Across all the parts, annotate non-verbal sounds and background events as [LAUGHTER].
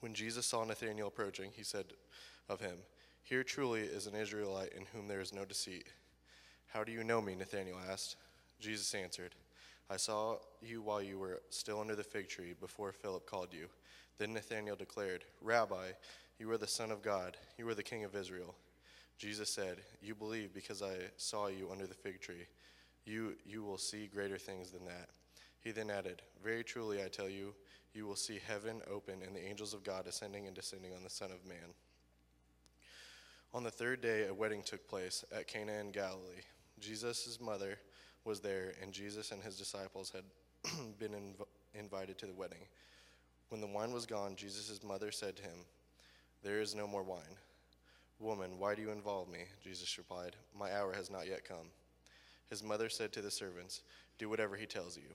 When Jesus saw Nathanael approaching, he said of him, Here truly is an Israelite in whom there is no deceit. How do you know me? Nathanael asked. Jesus answered, I saw you while you were still under the fig tree before Philip called you. Then Nathanael declared, Rabbi, you are the Son of God, you are the King of Israel. Jesus said, You believe because I saw you under the fig tree. You, you will see greater things than that. He then added, Very truly I tell you, you will see heaven open and the angels of God ascending and descending on the Son of Man. On the third day, a wedding took place at Cana in Galilee. Jesus' mother was there, and Jesus and his disciples had [CLEARS THROAT] been inv- invited to the wedding. When the wine was gone, Jesus' mother said to him, There is no more wine. Woman, why do you involve me? Jesus replied, My hour has not yet come. His mother said to the servants, Do whatever he tells you.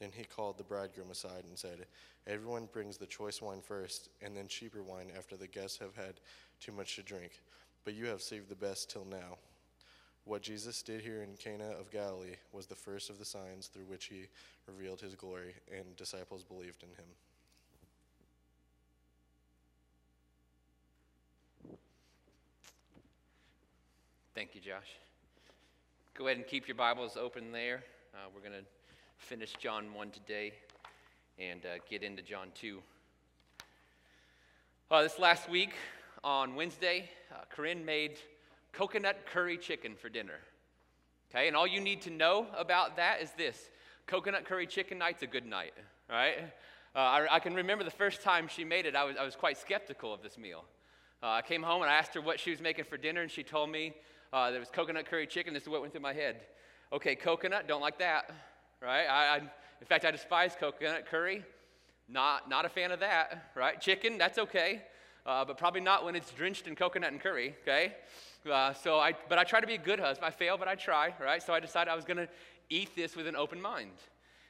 Then he called the bridegroom aside and said, Everyone brings the choice wine first, and then cheaper wine after the guests have had too much to drink. But you have saved the best till now. What Jesus did here in Cana of Galilee was the first of the signs through which he revealed his glory, and disciples believed in him. Thank you, Josh. Go ahead and keep your Bibles open there. Uh, we're going to finish John 1 today and uh, get into John 2. Uh, this last week on Wednesday, uh, Corinne made coconut curry chicken for dinner. Okay, and all you need to know about that is this coconut curry chicken night's a good night, right? Uh, I, I, can remember the first time she made it, I was, I was quite skeptical of this meal. Uh, I came home and I asked her what she was making for dinner, and she told me uh, there was coconut curry chicken. This is what went through my head. Okay, coconut, don't like that, right? I, I, in fact, I despise coconut curry. Not, not a fan of that, right? Chicken, that's okay, uh, but probably not when it's drenched in coconut and curry, okay? Uh, so I, but I try to be a good husband. I fail, but I try, right? So I decided I was going to eat this with an open mind.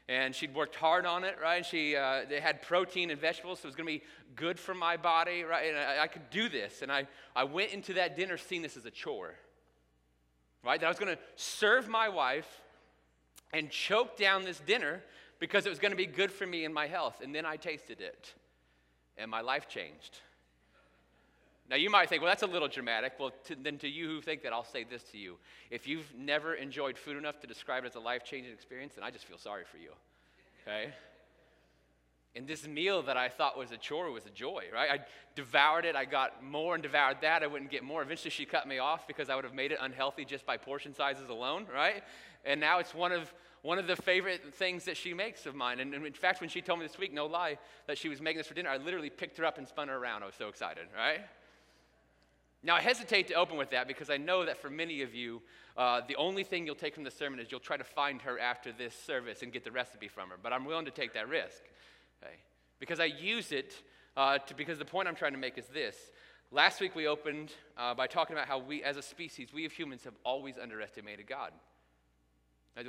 And she'd worked hard on it, right? She, uh, they had protein and vegetables, so it was going to be good for my body, right? And I, I could do this. And I, I went into that dinner seeing this as a chore, right? That I was going to serve my wife and choked down this dinner because it was going to be good for me and my health. And then I tasted it, and my life changed. Now, you might think, well, that's a little dramatic. Well, to, then to you who think that, I'll say this to you. If you've never enjoyed food enough to describe it as a life changing experience, then I just feel sorry for you. Okay? And this meal that I thought was a chore was a joy, right? I devoured it. I got more and devoured that. I wouldn't get more. Eventually, she cut me off because I would have made it unhealthy just by portion sizes alone, right? And now it's one of one of the favorite things that she makes of mine. And, and in fact, when she told me this week, no lie, that she was making this for dinner, I literally picked her up and spun her around. I was so excited, right? Now, I hesitate to open with that because I know that for many of you, uh, the only thing you'll take from the sermon is you'll try to find her after this service and get the recipe from her. But I'm willing to take that risk. Because I use it uh, to, because the point I'm trying to make is this. Last week we opened uh, by talking about how we, as a species, we of humans have always underestimated God.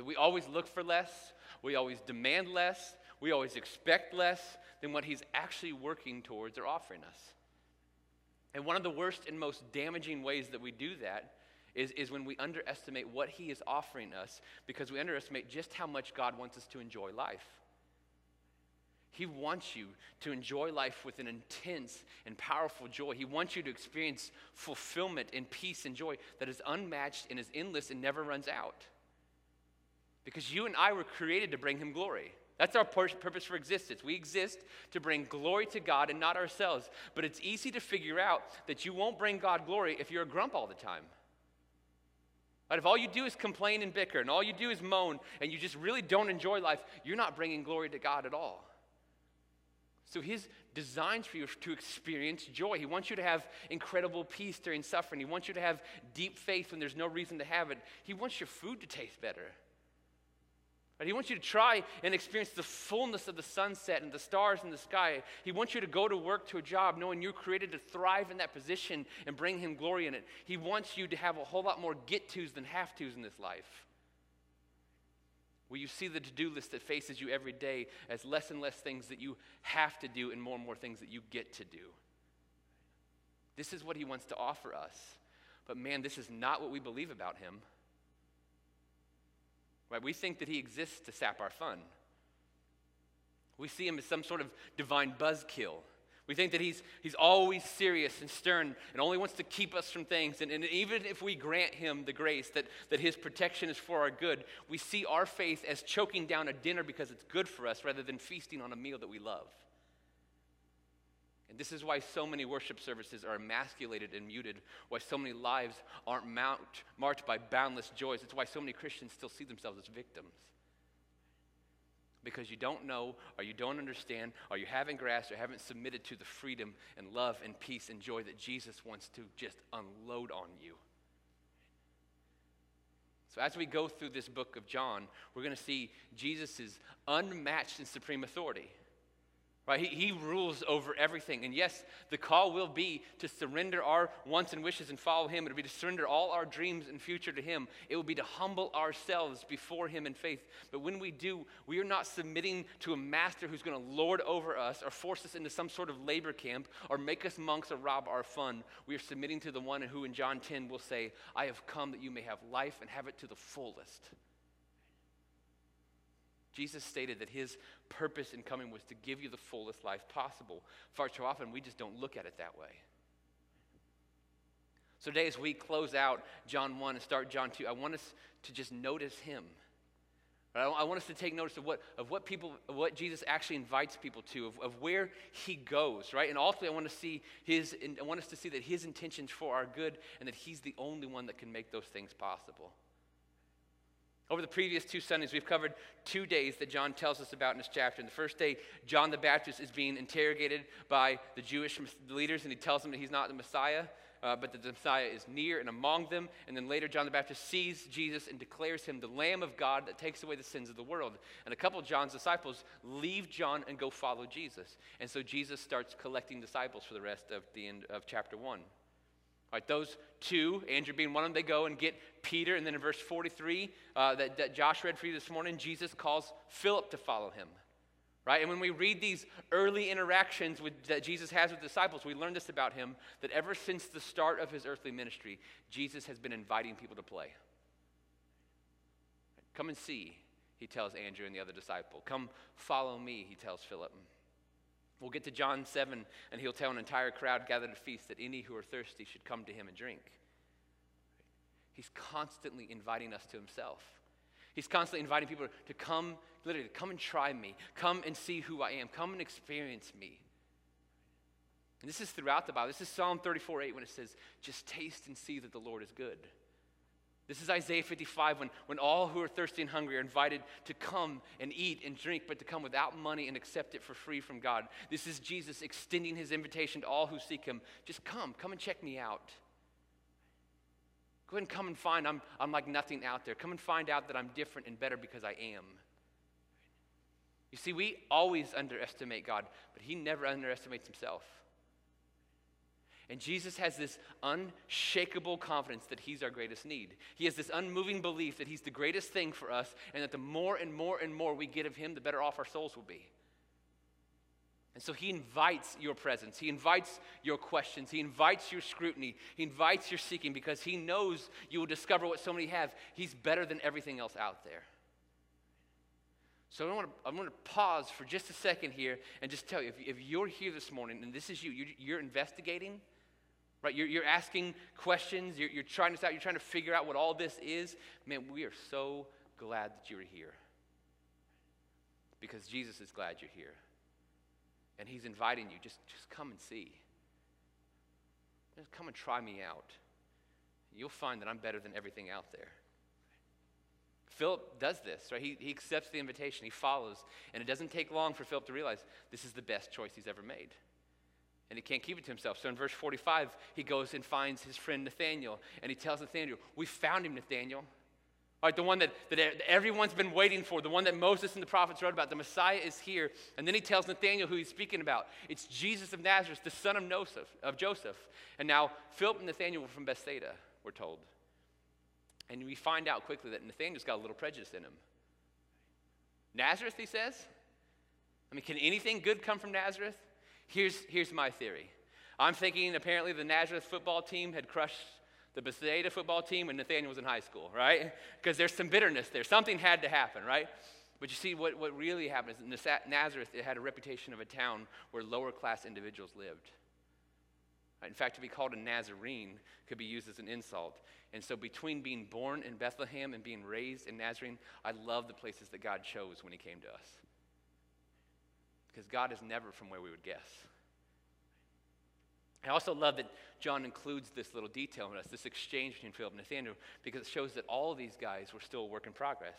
We always look for less, we always demand less, we always expect less than what He's actually working towards or offering us. And one of the worst and most damaging ways that we do that is, is when we underestimate what He is offering us because we underestimate just how much God wants us to enjoy life. He wants you to enjoy life with an intense and powerful joy. He wants you to experience fulfillment and peace and joy that is unmatched and is endless and never runs out. Because you and I were created to bring Him glory. That's our purpose for existence. We exist to bring glory to God and not ourselves. But it's easy to figure out that you won't bring God glory if you're a grump all the time. Right? If all you do is complain and bicker and all you do is moan and you just really don't enjoy life, you're not bringing glory to God at all. So his designs for you to experience joy. He wants you to have incredible peace during suffering. He wants you to have deep faith when there's no reason to have it. He wants your food to taste better. Right? He wants you to try and experience the fullness of the sunset and the stars in the sky. He wants you to go to work to a job knowing you're created to thrive in that position and bring Him glory in it. He wants you to have a whole lot more get tos than have tos in this life. Where you see the to do list that faces you every day as less and less things that you have to do and more and more things that you get to do. This is what He wants to offer us. But man, this is not what we believe about Him. Right? We think that he exists to sap our fun. We see him as some sort of divine buzzkill. We think that he's, he's always serious and stern and only wants to keep us from things. And, and even if we grant him the grace that, that his protection is for our good, we see our faith as choking down a dinner because it's good for us rather than feasting on a meal that we love. And this is why so many worship services are emasculated and muted, why so many lives aren't mount, marked by boundless joys. It's why so many Christians still see themselves as victims. Because you don't know, or you don't understand, or you haven't grasped, or haven't submitted to the freedom and love and peace and joy that Jesus wants to just unload on you. So, as we go through this book of John, we're going to see Jesus' unmatched and supreme authority. Right? He, he rules over everything. And yes, the call will be to surrender our wants and wishes and follow Him. It'll be to surrender all our dreams and future to Him. It will be to humble ourselves before Him in faith. But when we do, we are not submitting to a master who's going to lord over us or force us into some sort of labor camp or make us monks or rob our fun. We are submitting to the one who in John 10 will say, I have come that you may have life and have it to the fullest. Jesus stated that his purpose in coming was to give you the fullest life possible. Far too often, we just don't look at it that way. So, today, as we close out John 1 and start John 2, I want us to just notice him. I want us to take notice of what, of what people, what Jesus actually invites people to, of, of where he goes, right? And ultimately, I want to see his, I want us to see that his intentions for our good and that he's the only one that can make those things possible. Over the previous two Sundays, we've covered two days that John tells us about in this chapter. In the first day, John the Baptist is being interrogated by the Jewish leaders, and he tells them that he's not the Messiah, uh, but that the Messiah is near and among them. And then later, John the Baptist sees Jesus and declares him the Lamb of God that takes away the sins of the world. And a couple of John's disciples leave John and go follow Jesus. And so Jesus starts collecting disciples for the rest of the end of chapter 1. Right, those two, Andrew being one of them, they go and get Peter. And then in verse 43 uh, that, that Josh read for you this morning, Jesus calls Philip to follow him. Right? And when we read these early interactions with, that Jesus has with disciples, we learn this about him that ever since the start of his earthly ministry, Jesus has been inviting people to play. Come and see, he tells Andrew and the other disciple. Come follow me, he tells Philip. We'll get to John 7, and he'll tell an entire crowd gathered at a feast that any who are thirsty should come to him and drink. He's constantly inviting us to himself. He's constantly inviting people to come, literally, come and try me. Come and see who I am. Come and experience me. And this is throughout the Bible. This is Psalm 34 8 when it says, Just taste and see that the Lord is good. This is Isaiah 55 when, when all who are thirsty and hungry are invited to come and eat and drink, but to come without money and accept it for free from God. This is Jesus extending his invitation to all who seek him. Just come, come and check me out. Go ahead and come and find I'm, I'm like nothing out there. Come and find out that I'm different and better because I am. You see, we always underestimate God, but he never underestimates himself. And Jesus has this unshakable confidence that He's our greatest need. He has this unmoving belief that He's the greatest thing for us, and that the more and more and more we get of Him, the better off our souls will be. And so He invites your presence, He invites your questions, He invites your scrutiny, He invites your seeking because He knows you will discover what so many have. He's better than everything else out there. So I I want to pause for just a second here and just tell you if, if you're here this morning and this is you, you're, you're investigating right? You're, you're asking questions, you're, you're trying to out, you're trying to figure out what all this is. Man, we are so glad that you're here. Because Jesus is glad you're here. And he's inviting you, just, just come and see. Just come and try me out. you'll find that I'm better than everything out there. Philip does this, right? He, he accepts the invitation, he follows, and it doesn't take long for Philip to realize this is the best choice he's ever made. And he can't keep it to himself. So in verse 45, he goes and finds his friend Nathaniel, and he tells Nathaniel, We found him, Nathaniel. All right, the one that, that everyone's been waiting for, the one that Moses and the prophets wrote about. The Messiah is here. And then he tells Nathaniel who he's speaking about. It's Jesus of Nazareth, the son of Joseph. Of Joseph. And now Philip and Nathaniel were from Bethsaida, we're told. And we find out quickly that Nathaniel's got a little prejudice in him. Nazareth, he says? I mean, can anything good come from Nazareth? Here's, here's my theory. I'm thinking apparently the Nazareth football team had crushed the Bethsaida football team when Nathaniel was in high school, right? Because there's some bitterness there. Something had to happen, right? But you see, what, what really happened is Nazareth it had a reputation of a town where lower class individuals lived. In fact, to be called a Nazarene could be used as an insult. And so, between being born in Bethlehem and being raised in Nazarene, I love the places that God chose when He came to us. Because God is never from where we would guess. I also love that John includes this little detail in us, this exchange between Philip and Nathaniel, because it shows that all these guys were still a work in progress.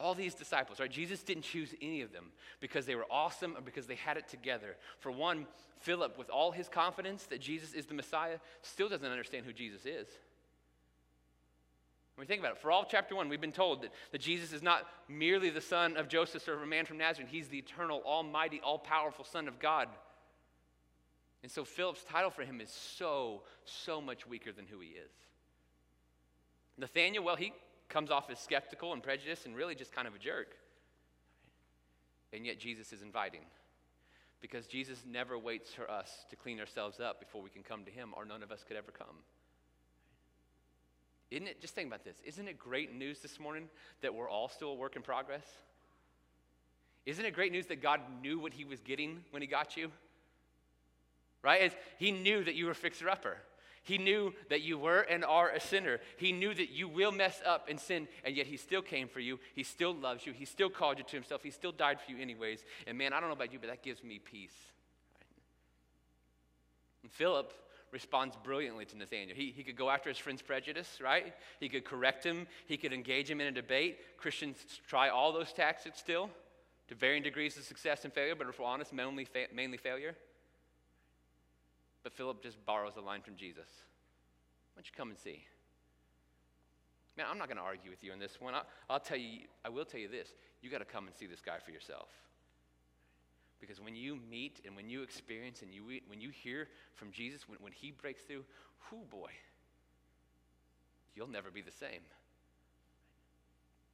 All these disciples, right? Jesus didn't choose any of them because they were awesome or because they had it together. For one, Philip, with all his confidence that Jesus is the Messiah, still doesn't understand who Jesus is. When we think about it, for all chapter one, we've been told that, that Jesus is not merely the son of Joseph or of a man from Nazareth. He's the eternal, almighty, all powerful Son of God. And so Philip's title for him is so, so much weaker than who he is. Nathaniel, well, he comes off as skeptical and prejudiced and really just kind of a jerk. And yet Jesus is inviting because Jesus never waits for us to clean ourselves up before we can come to him, or none of us could ever come. Isn't it, just think about this, isn't it great news this morning that we're all still a work in progress? Isn't it great news that God knew what he was getting when he got you? Right? As he knew that you were fixer upper. He knew that you were and are a sinner. He knew that you will mess up and sin, and yet He still came for you. He still loves you. He still called you to Himself. He still died for you, anyways. And man, I don't know about you, but that gives me peace. And Philip responds brilliantly to Nathaniel. He, he could go after his friend's prejudice, right? He could correct him, he could engage him in a debate. Christians try all those tactics still to varying degrees of success and failure, but if we're honest, mainly, fa- mainly failure. But Philip just borrows a line from Jesus. Why don't you come and see? Man, I'm not going to argue with you on this one. I'll, I'll tell you, I will tell you this. You got to come and see this guy for yourself. Because when you meet and when you experience and you, when you hear from Jesus, when, when he breaks through, whoo boy, you'll never be the same.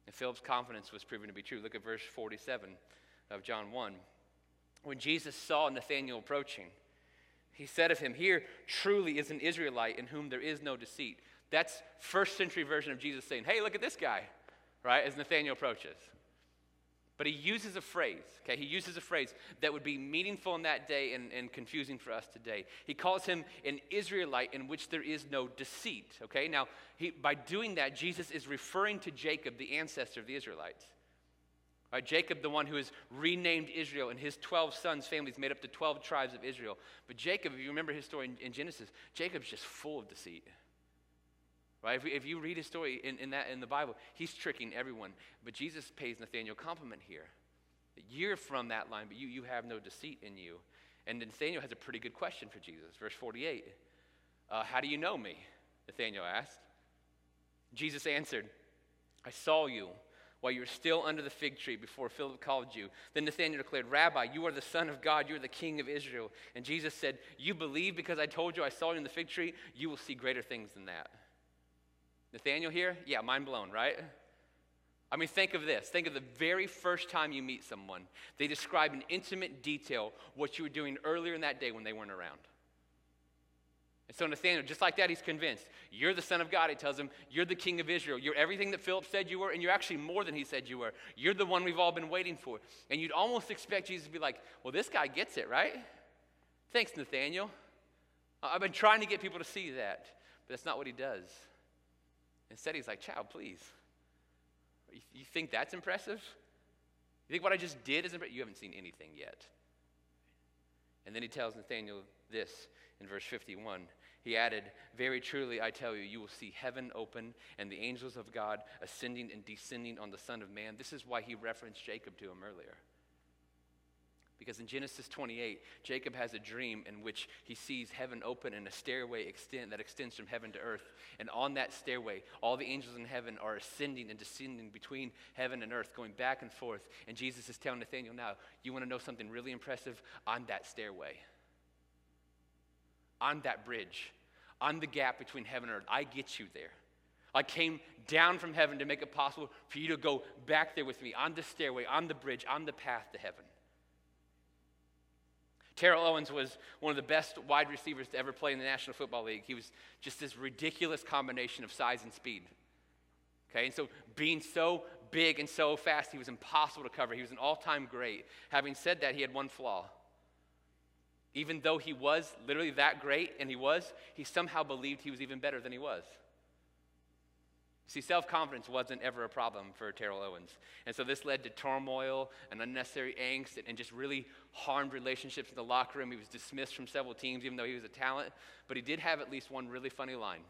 And Philip's confidence was proven to be true. Look at verse 47 of John 1. When Jesus saw Nathanael approaching, he said of him, Here truly is an Israelite in whom there is no deceit. That's first century version of Jesus saying, Hey, look at this guy, right? As Nathaniel approaches. But he uses a phrase, okay? He uses a phrase that would be meaningful in that day and, and confusing for us today. He calls him an Israelite in which there is no deceit, okay? Now, he, by doing that, Jesus is referring to Jacob, the ancestor of the Israelites. Right, Jacob, the one who is renamed Israel, and his 12 sons' families made up the 12 tribes of Israel. But Jacob, if you remember his story in, in Genesis, Jacob's just full of deceit. Right? If, if you read his story in, in, that, in the Bible, he's tricking everyone. But Jesus pays Nathaniel compliment here. You're from that line, but you, you have no deceit in you. And Nathaniel has a pretty good question for Jesus. Verse 48 uh, How do you know me? Nathaniel asked. Jesus answered, I saw you while you were still under the fig tree before Philip called you. Then Nathanael declared, Rabbi, you are the Son of God, you are the King of Israel. And Jesus said, You believe because I told you I saw you in the fig tree? You will see greater things than that. Nathanael here? Yeah, mind blown, right? I mean, think of this. Think of the very first time you meet someone. They describe in intimate detail what you were doing earlier in that day when they weren't around. And so Nathaniel, just like that, he's convinced. You're the Son of God, he tells him. You're the King of Israel. You're everything that Philip said you were, and you're actually more than he said you were. You're the one we've all been waiting for. And you'd almost expect Jesus to be like, well, this guy gets it, right? Thanks, Nathaniel. I've been trying to get people to see that, but that's not what he does. Instead, he's like, child, please. You think that's impressive? You think what I just did is impressive? You haven't seen anything yet. And then he tells Nathanael this in verse 51. he added, Very truly, I tell you, you will see heaven open and the angels of God ascending and descending on the Son of Man. This is why he referenced Jacob to him earlier. Because in Genesis 28, Jacob has a dream in which he sees heaven open and a stairway extend that extends from heaven to earth. And on that stairway, all the angels in heaven are ascending and descending between heaven and earth, going back and forth. And Jesus is telling Nathaniel, now, you want to know something really impressive? On that stairway, on that bridge, on the gap between heaven and earth, I get you there. I came down from heaven to make it possible for you to go back there with me on the stairway, on the bridge, on the path to heaven. Terrell Owens was one of the best wide receivers to ever play in the National Football League. He was just this ridiculous combination of size and speed. Okay, and so being so big and so fast, he was impossible to cover. He was an all time great. Having said that, he had one flaw. Even though he was literally that great, and he was, he somehow believed he was even better than he was. See, self confidence wasn't ever a problem for Terrell Owens. And so this led to turmoil and unnecessary angst and just really harmed relationships in the locker room. He was dismissed from several teams, even though he was a talent. But he did have at least one really funny line.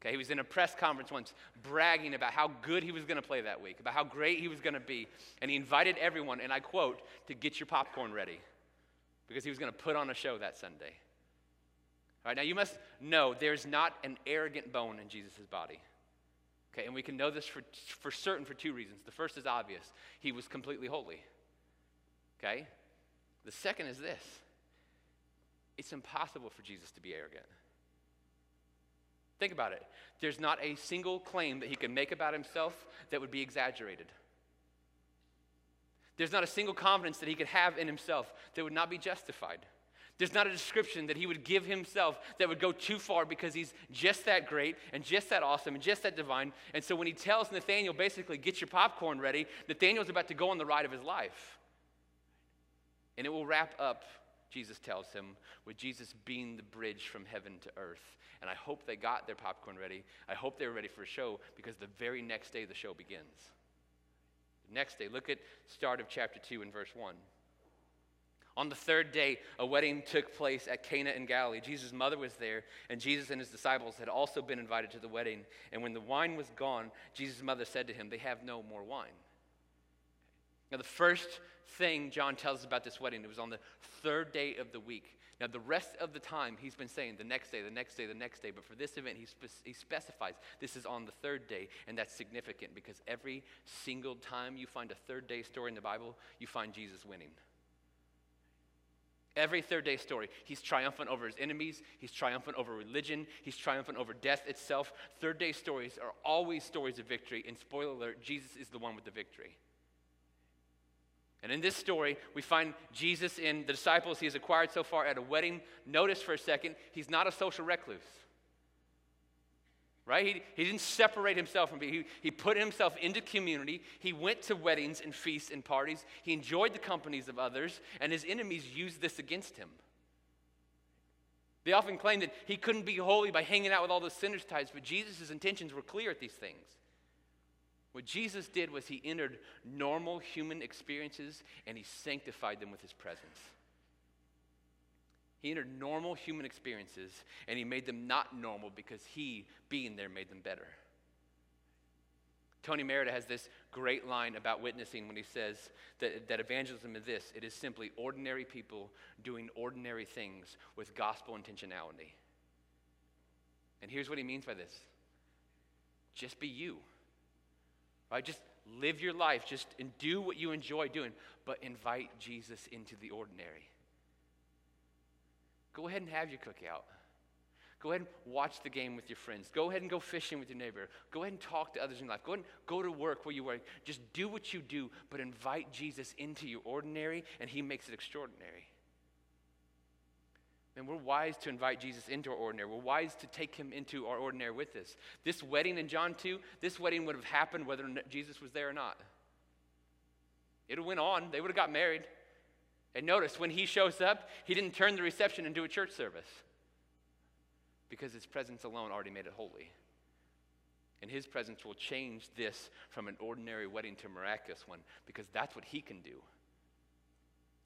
Okay, he was in a press conference once bragging about how good he was going to play that week, about how great he was going to be. And he invited everyone, and I quote, to get your popcorn ready because he was going to put on a show that Sunday. All right, now you must know there's not an arrogant bone in Jesus' body. Okay, and we can know this for, for certain for two reasons. The first is obvious he was completely holy. Okay? The second is this it's impossible for Jesus to be arrogant. Think about it. There's not a single claim that he can make about himself that would be exaggerated. There's not a single confidence that he could have in himself that would not be justified. There's not a description that he would give himself that would go too far because he's just that great and just that awesome and just that divine. And so when he tells Nathaniel, basically, get your popcorn ready, Nathaniel's about to go on the ride of his life. And it will wrap up, Jesus tells him, with Jesus being the bridge from heaven to earth. And I hope they got their popcorn ready. I hope they were ready for a show because the very next day the show begins. The next day, look at start of chapter 2 and verse 1. On the third day, a wedding took place at Cana in Galilee. Jesus' mother was there, and Jesus and his disciples had also been invited to the wedding. And when the wine was gone, Jesus' mother said to him, They have no more wine. Now, the first thing John tells us about this wedding, it was on the third day of the week. Now, the rest of the time, he's been saying the next day, the next day, the next day. But for this event, he, spe- he specifies this is on the third day. And that's significant because every single time you find a third day story in the Bible, you find Jesus winning. Every third day story, he's triumphant over his enemies, he's triumphant over religion, he's triumphant over death itself. Third day stories are always stories of victory, and spoiler alert, Jesus is the one with the victory. And in this story, we find Jesus in the disciples he has acquired so far at a wedding. Notice for a second, he's not a social recluse right? He, he didn't separate himself from people. He, he put himself into community. He went to weddings and feasts and parties. He enjoyed the companies of others, and his enemies used this against him. They often claim that he couldn't be holy by hanging out with all those sinners types, but Jesus' intentions were clear at these things. What Jesus did was he entered normal human experiences and he sanctified them with his presence. He entered normal human experiences and he made them not normal because he, being there, made them better. Tony Merida has this great line about witnessing when he says that, that evangelism is this it is simply ordinary people doing ordinary things with gospel intentionality. And here's what he means by this just be you, right? Just live your life, just and do what you enjoy doing, but invite Jesus into the ordinary. Go ahead and have your cookout. Go ahead and watch the game with your friends. Go ahead and go fishing with your neighbor. Go ahead and talk to others in life. Go ahead and go to work where you work. Just do what you do, but invite Jesus into your ordinary, and he makes it extraordinary. And we're wise to invite Jesus into our ordinary. We're wise to take him into our ordinary with us. This wedding in John 2, this wedding would have happened whether Jesus was there or not. It would have went on. They would have got married. And notice, when he shows up, he didn't turn the reception into a church service because his presence alone already made it holy. And his presence will change this from an ordinary wedding to a miraculous one because that's what he can do.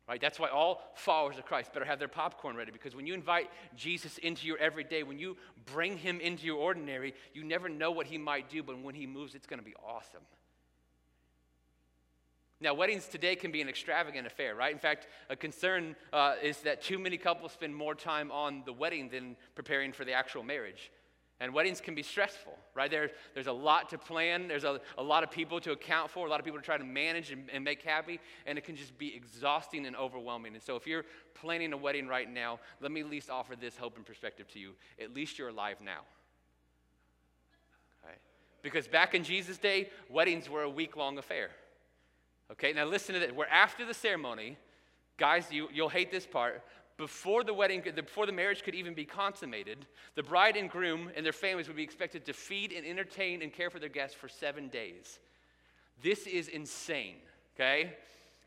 Right? That's why all followers of Christ better have their popcorn ready because when you invite Jesus into your everyday, when you bring him into your ordinary, you never know what he might do, but when he moves, it's going to be awesome. Now, weddings today can be an extravagant affair, right? In fact, a concern uh, is that too many couples spend more time on the wedding than preparing for the actual marriage. And weddings can be stressful, right? There, there's a lot to plan, there's a, a lot of people to account for, a lot of people to try to manage and, and make happy, and it can just be exhausting and overwhelming. And so, if you're planning a wedding right now, let me at least offer this hope and perspective to you. At least you're alive now. Right? Because back in Jesus' day, weddings were a week long affair. Okay, now listen to this. We're after the ceremony. Guys, you, you'll hate this part before the wedding, before the marriage could even be consummated, the bride and groom and their families would be expected to feed and entertain and care for their guests for seven days. This is insane, okay?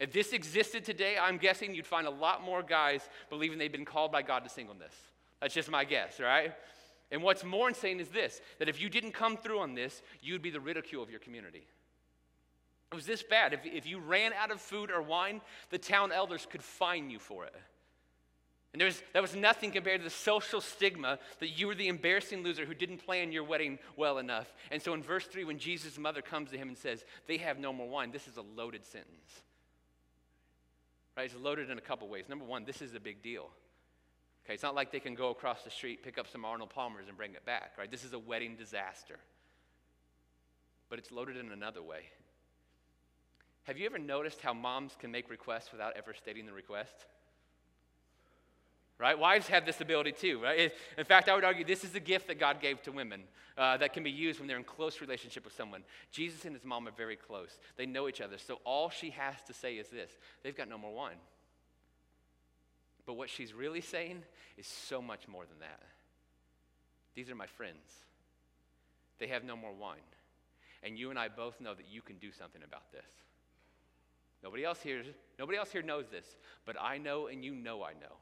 If this existed today, I'm guessing you'd find a lot more guys believing they've been called by God to singleness. That's just my guess, right? And what's more insane is this that if you didn't come through on this, you'd be the ridicule of your community. It was this bad. If, if you ran out of food or wine, the town elders could fine you for it. And there was, that was nothing compared to the social stigma that you were the embarrassing loser who didn't plan your wedding well enough. And so in verse 3, when Jesus' mother comes to him and says, They have no more wine, this is a loaded sentence. Right? It's loaded in a couple ways. Number one, this is a big deal. Okay, it's not like they can go across the street, pick up some Arnold Palmers, and bring it back. Right? This is a wedding disaster. But it's loaded in another way. Have you ever noticed how moms can make requests without ever stating the request? right? Wives have this ability too, right? In fact, I would argue this is a gift that God gave to women uh, that can be used when they're in close relationship with someone. Jesus and his mom are very close. They know each other. So all she has to say is this they've got no more wine. But what she's really saying is so much more than that. These are my friends. They have no more wine. And you and I both know that you can do something about this. Nobody else here, nobody else here knows this, but I know and you know I know.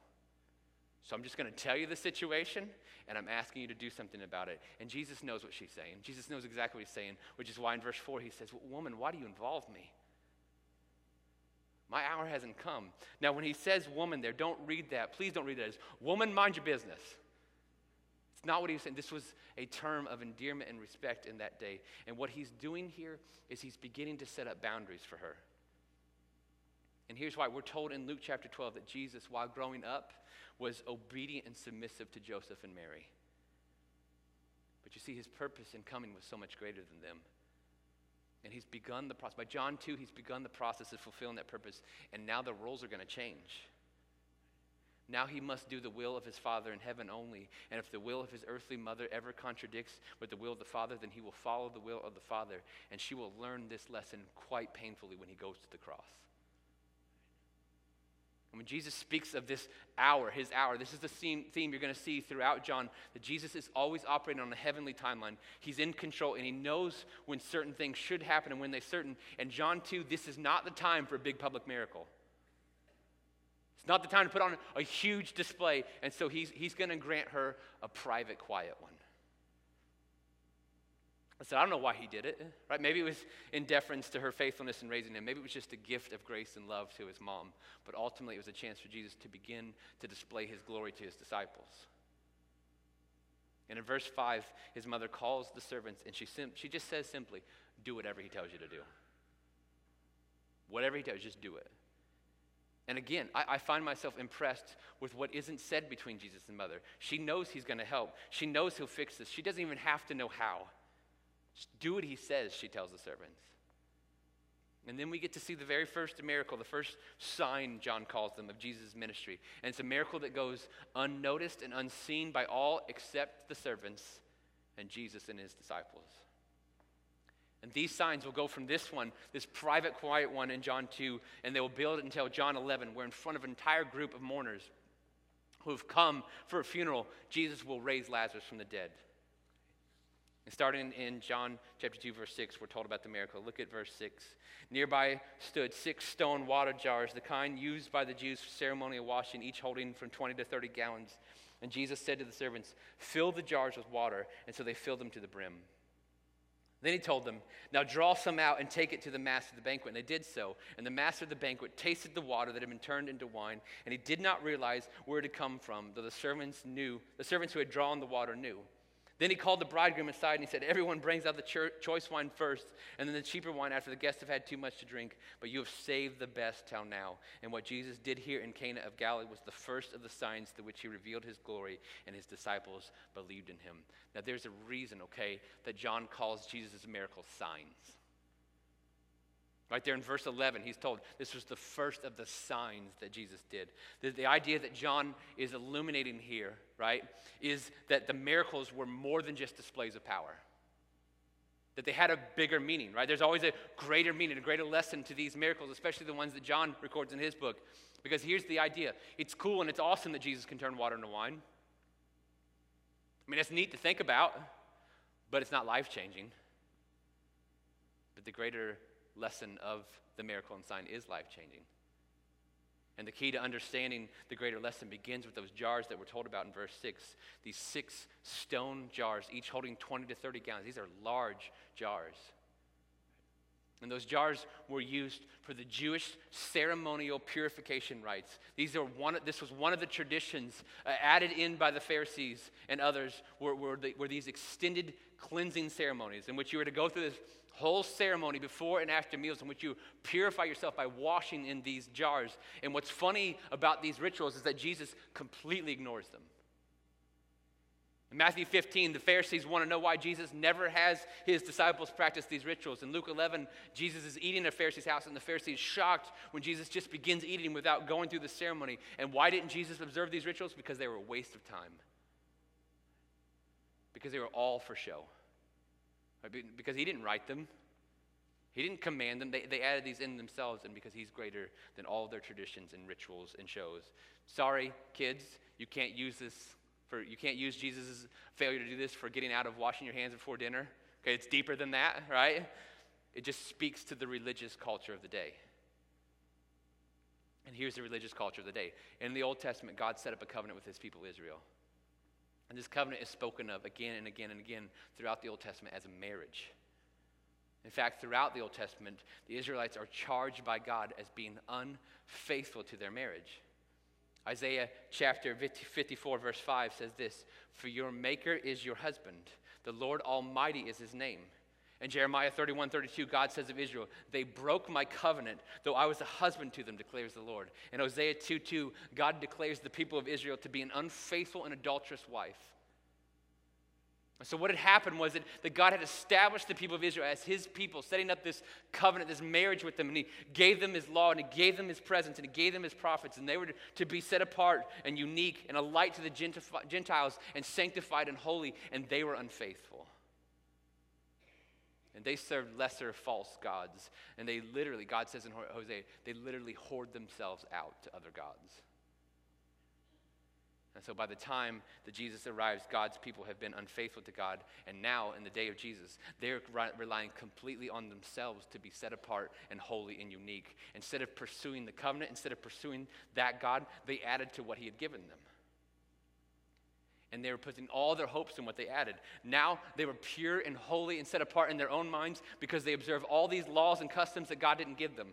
So I'm just going to tell you the situation, and I'm asking you to do something about it. And Jesus knows what she's saying. Jesus knows exactly what he's saying, which is why in verse 4 he says, Woman, why do you involve me? My hour hasn't come. Now, when he says woman there, don't read that. Please don't read that as woman, mind your business. It's not what he was saying. This was a term of endearment and respect in that day. And what he's doing here is he's beginning to set up boundaries for her. And here's why we're told in Luke chapter 12 that Jesus, while growing up, was obedient and submissive to Joseph and Mary. But you see, his purpose in coming was so much greater than them. And he's begun the process. By John 2, he's begun the process of fulfilling that purpose. And now the roles are going to change. Now he must do the will of his Father in heaven only. And if the will of his earthly mother ever contradicts with the will of the Father, then he will follow the will of the Father. And she will learn this lesson quite painfully when he goes to the cross. And when Jesus speaks of this hour, his hour, this is the theme, you're going to see throughout John that Jesus is always operating on a heavenly timeline. He's in control and he knows when certain things should happen and when they certain. And John 2, this is not the time for a big public miracle. It's not the time to put on a huge display. And so he's, he's going to grant her a private, quiet one. I said, I don't know why he did it, right? Maybe it was in deference to her faithfulness in raising him. Maybe it was just a gift of grace and love to his mom. But ultimately, it was a chance for Jesus to begin to display his glory to his disciples. And in verse 5, his mother calls the servants and she, sim- she just says simply, Do whatever he tells you to do. Whatever he tells you, just do it. And again, I, I, find myself impressed with what isn't said between Jesus and mother. She knows he's going to help, she knows he'll fix this. She doesn't even have to know how. Do what he says, she tells the servants. And then we get to see the very first miracle, the first sign, John calls them, of Jesus' ministry. And it's a miracle that goes unnoticed and unseen by all except the servants and Jesus and his disciples. And these signs will go from this one, this private, quiet one in John 2, and they will build it until John 11, where in front of an entire group of mourners who have come for a funeral, Jesus will raise Lazarus from the dead. And starting in John chapter 2, verse 6, we're told about the miracle. Look at verse 6. Nearby stood six stone water jars, the kind used by the Jews for ceremonial washing, each holding from 20 to 30 gallons. And Jesus said to the servants, Fill the jars with water. And so they filled them to the brim. Then he told them, Now draw some out and take it to the master of the banquet. And they did so. And the master of the banquet tasted the water that had been turned into wine, and he did not realize where it had come from, though the servants knew, the servants who had drawn the water knew. Then he called the bridegroom aside and he said, Everyone brings out the choice wine first, and then the cheaper wine after the guests have had too much to drink. But you have saved the best till now. And what Jesus did here in Cana of Galilee was the first of the signs through which he revealed his glory, and his disciples believed in him. Now, there's a reason, okay, that John calls Jesus' miracles signs. Right there in verse 11, he's told this was the first of the signs that Jesus did. The, the, idea that John is illuminating here, right, is that the miracles were more than just displays of power. That they had a bigger meaning, right? There's always a greater meaning, a greater lesson to these miracles, especially the ones that John records in his book. Because here's the idea it's cool and it's awesome that Jesus can turn water into wine. I mean, it's neat to think about, but it's not life changing. But the greater lesson of the miracle and sign is life changing. And the key to understanding the greater lesson begins with those jars that we're told about in verse 6. These six stone jars, each holding 20 to 30 gallons. These are large jars. And those jars were used for the Jewish ceremonial purification rites. These are one, this was one of the traditions uh, added in by the Pharisees and others were, were, the, were these extended cleansing ceremonies in which you were to go through this whole ceremony before and after meals in which you purify yourself by washing in these jars. And what's funny about these rituals is that Jesus completely ignores them. In Matthew 15, the Pharisees want to know why Jesus never has his disciples practice these rituals. In Luke 11, Jesus is eating at a Pharisee's house, and the Pharisee is shocked when Jesus just begins eating without going through the ceremony. And why didn't Jesus observe these rituals? Because they were a waste of time. Because they were all for show. Because he didn't write them, he didn't command them. They, they added these in themselves, and because he's greater than all their traditions and rituals and shows. Sorry, kids, you can't use this for you can't use Jesus' failure to do this for getting out of washing your hands before dinner. Okay, it's deeper than that, right? It just speaks to the religious culture of the day. And here's the religious culture of the day. In the Old Testament, God set up a covenant with his people Israel. And this covenant is spoken of again and again and again throughout the Old Testament as a marriage. In fact, throughout the Old Testament, the Israelites are charged by God as being unfaithful to their marriage. Isaiah chapter 54, verse 5 says this For your maker is your husband, the Lord Almighty is his name. And Jeremiah 31, 32, God says of Israel, They broke my covenant, though I was a husband to them, declares the Lord. And Hosea 2, 2, God declares the people of Israel to be an unfaithful and adulterous wife. So, what had happened was that, that God had established the people of Israel as his people, setting up this covenant, this marriage with them, and he gave them his law, and he gave them his presence, and he gave them his prophets, and they were to be set apart and unique and a light to the Gentiles and sanctified and holy, and they were unfaithful. And they served lesser false gods. And they literally, God says in Hosea, they literally hoard themselves out to other gods. And so by the time that Jesus arrives, God's people have been unfaithful to God. And now, in the day of Jesus, they're relying completely on themselves to be set apart and holy and unique. Instead of pursuing the covenant, instead of pursuing that God, they added to what He had given them and they were putting all their hopes in what they added. Now they were pure and holy and set apart in their own minds because they observe all these laws and customs that God didn't give them.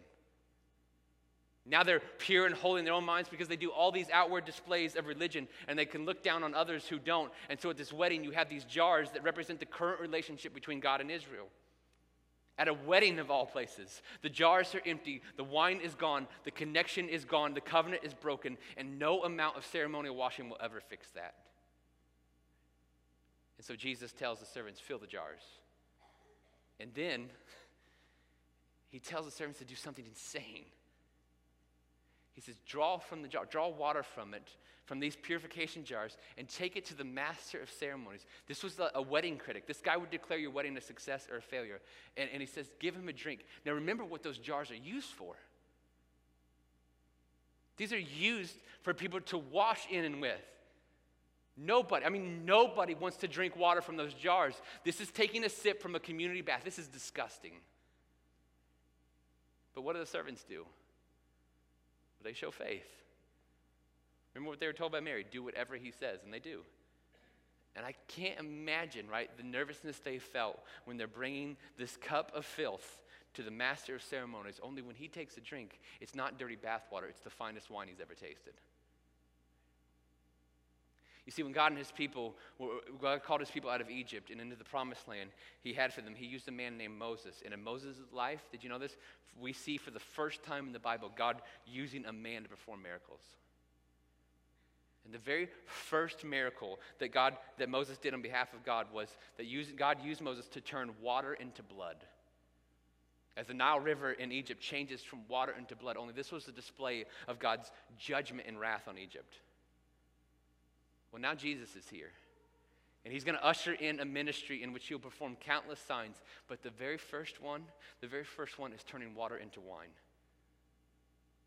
Now they're pure and holy in their own minds because they do all these outward displays of religion and they can look down on others who don't. And so at this wedding, you have these jars that represent the current relationship between God and Israel. At a wedding of all places, the jars are empty, the wine is gone, the connection is gone, the covenant is broken, and no amount of ceremonial washing will ever fix that. And so Jesus tells the servants, fill the jars. And then [LAUGHS] he tells the servants to do something insane. He says, draw from the jar, draw water from it, from these purification jars, and take it to the master of ceremonies. This was a, wedding critic. This guy would declare your wedding a success or a failure. And, and he says, give him a drink. Now remember what those jars are used for. These are used for people to wash in and with. Nobody, I mean, nobody wants to drink water from those jars. This is taking a sip from a community bath. This is disgusting. But what do the servants do? They show faith. Remember what they were told by Mary do whatever he says, and they do. And I can't imagine, right, the nervousness they felt when they're bringing this cup of filth to the master of ceremonies, only when he takes a drink, it's not dirty bathwater, it's the finest wine he's ever tasted. You see, when God and his people, God called his people out of Egypt and into the promised land, he had for them, he used a man named Moses. And in Moses' life, did you know this? We see for the first time in the Bible God using a man to perform miracles. And the very first miracle that God, that Moses did on behalf of God was that God used Moses to turn water into blood. As the Nile River in Egypt changes from water into blood, only this was a display of God's judgment and wrath on Egypt. Well, now Jesus is here. And he's going to usher in a ministry in which he'll perform countless signs. But the very first one, the very first one is turning water into wine.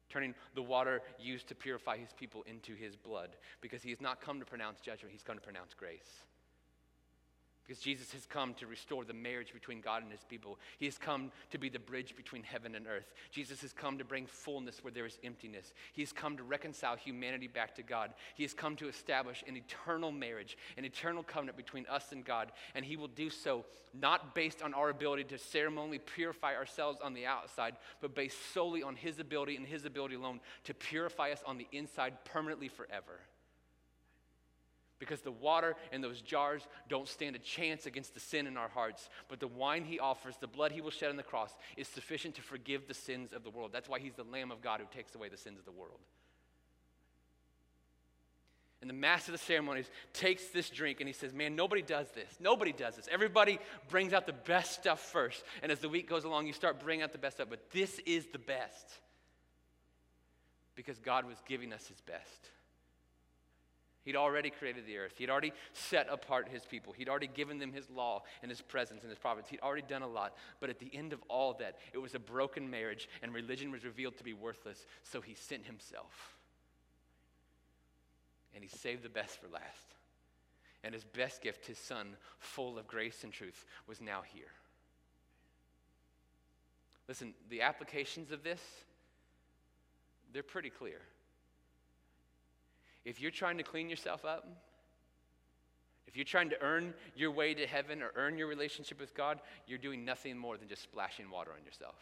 Turning the water used to purify his people into his blood. Because he has not come to pronounce judgment, he's come to pronounce grace. Because Jesus has come to restore the marriage between God and his people. He has come to be the bridge between heaven and earth. Jesus has come to bring fullness where there is emptiness. He has come to reconcile humanity back to God. He has come to establish an eternal marriage, an eternal covenant between us and God. And he will do so not based on our ability to ceremonially purify ourselves on the outside, but based solely on his ability and his ability alone to purify us on the inside permanently forever because the water in those jars don't stand a chance against the sin in our hearts. But the wine he offers, the blood he will shed on the cross, is sufficient to forgive the sins of the world. That's why he's the Lamb of God who takes away the sins of the world. And the master of the ceremonies takes this drink and he says, Man, nobody does this. Nobody does this. Everybody brings out the best stuff first. And as the week goes along, you start bringing out the best stuff. But this is the best because God was giving us his best. He'd already created the earth. He'd already set apart his people. He'd already given them his law and his presence and his providence. He'd already done a lot. But at the end of all that, it was a broken marriage and religion was revealed to be worthless. So he sent himself. And he saved the best for last. And his best gift, his son, full of grace and truth, was now here. Listen, the applications of this, they're pretty clear. If you're trying to clean yourself up, if you're trying to earn your way to heaven or earn your relationship with God, you're doing nothing more than just splashing water on yourself.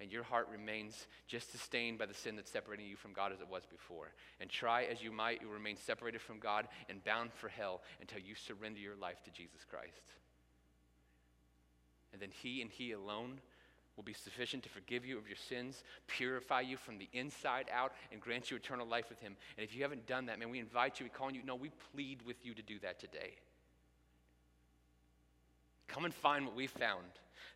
And your heart remains just stained by the sin that's separating you from God as it was before. And try as you might, you remain separated from God and bound for hell until you surrender your life to Jesus Christ. And then He and He alone will be sufficient to forgive you of your sins, purify you from the inside out, and grant you eternal life with Him. And if you haven't done that, man, we invite you, we call on you. No, we plead with you to do that today. Come and find what we found.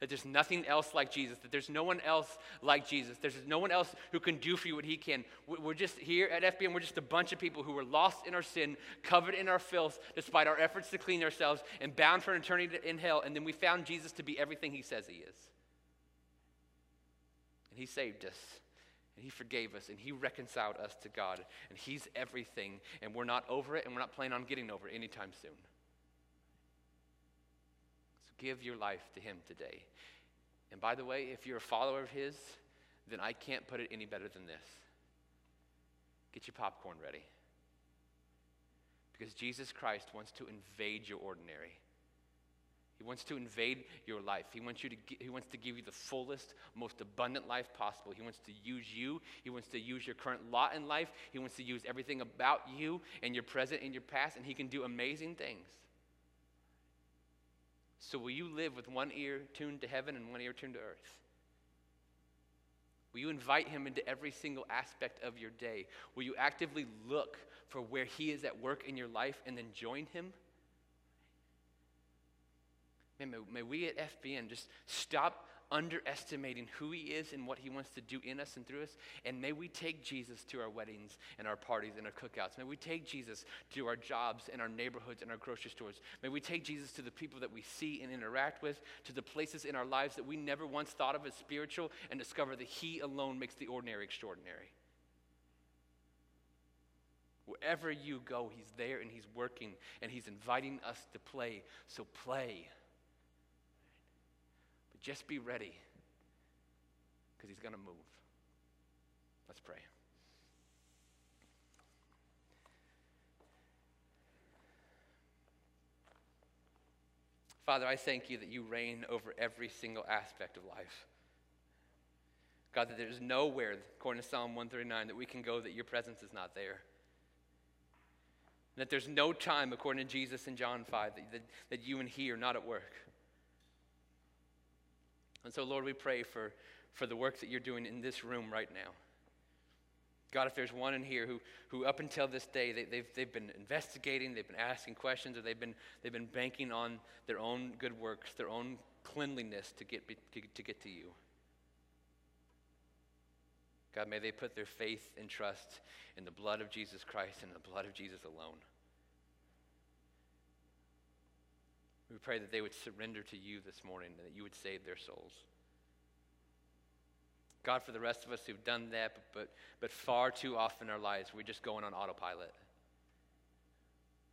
That there's nothing else like Jesus, that there's no one else like Jesus. There's no one else who can do for you what he can. We're just here at FBM, we're just a bunch of people who were lost in our sin, covered in our filth, despite our efforts to clean ourselves, and bound for an eternity in hell. And then we found Jesus to be everything he says he is. And He saved us. And He forgave us. And He reconciled us to God. And He's everything. And we're not over it. And we're not planning on getting over it anytime soon. So give your life to Him today. And by the way, if you're a follower of His, then I can't put it any better than this. Get your popcorn ready. Because Jesus Christ wants to invade your ordinary. He wants to invade your life. He wants, you to, he wants to give you the fullest, most abundant life possible. He wants to use you. He wants to use your current lot in life. He wants to use everything about you and your present and your past, and He can do amazing things. So, will you live with one ear tuned to heaven and one ear tuned to earth? Will you invite Him into every single aspect of your day? Will you actively look for where He is at work in your life and then join Him? May, may we at FBN just stop underestimating who he is and what he wants to do in us and through us. And may we take Jesus to our weddings and our parties and our cookouts. May we take Jesus to our jobs and our neighborhoods and our grocery stores. May we take Jesus to the people that we see and interact with, to the places in our lives that we never once thought of as spiritual, and discover that he alone makes the ordinary extraordinary. Wherever you go, he's there and he's working and he's inviting us to play. So play just be ready because he's going to move. Let's pray. Father, I thank you that you reign over every single aspect of life. God, that there's nowhere, according to Psalm 139, that we can go that your presence is not there. And that there's no time, according to Jesus in John 5, that, that, that you and he are not at work. And so, Lord, we pray for, for the work that you're doing in this room right now. God, if there's one in here who, who up until this day, they, they've, they've been investigating, they've been asking questions, or they've been, they've been banking on their own good works, their own cleanliness to get, to get to you. God, may they put their faith and trust in the blood of Jesus Christ and the blood of Jesus alone. We pray that they would surrender to you this morning and that you would save their souls. God, for the rest of us who've done that, but, but, but far too often in our lives, we're just going on autopilot.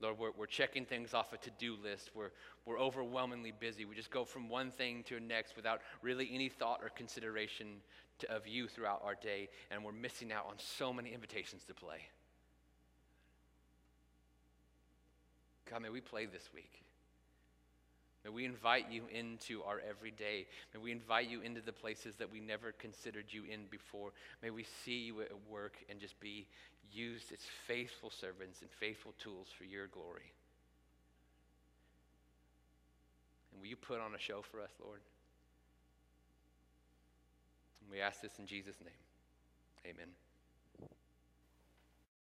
Lord, we're, we're checking things off a to do list. We're, we're overwhelmingly busy. We just go from one thing to the next without really any thought or consideration to, of you throughout our day, and we're missing out on so many invitations to play. God, may we play this week. May we invite you into our everyday. May we invite you into the places that we never considered you in before. May we see you at work and just be used as faithful servants and faithful tools for your glory. And will you put on a show for us, Lord? And we ask this in Jesus' name. Amen.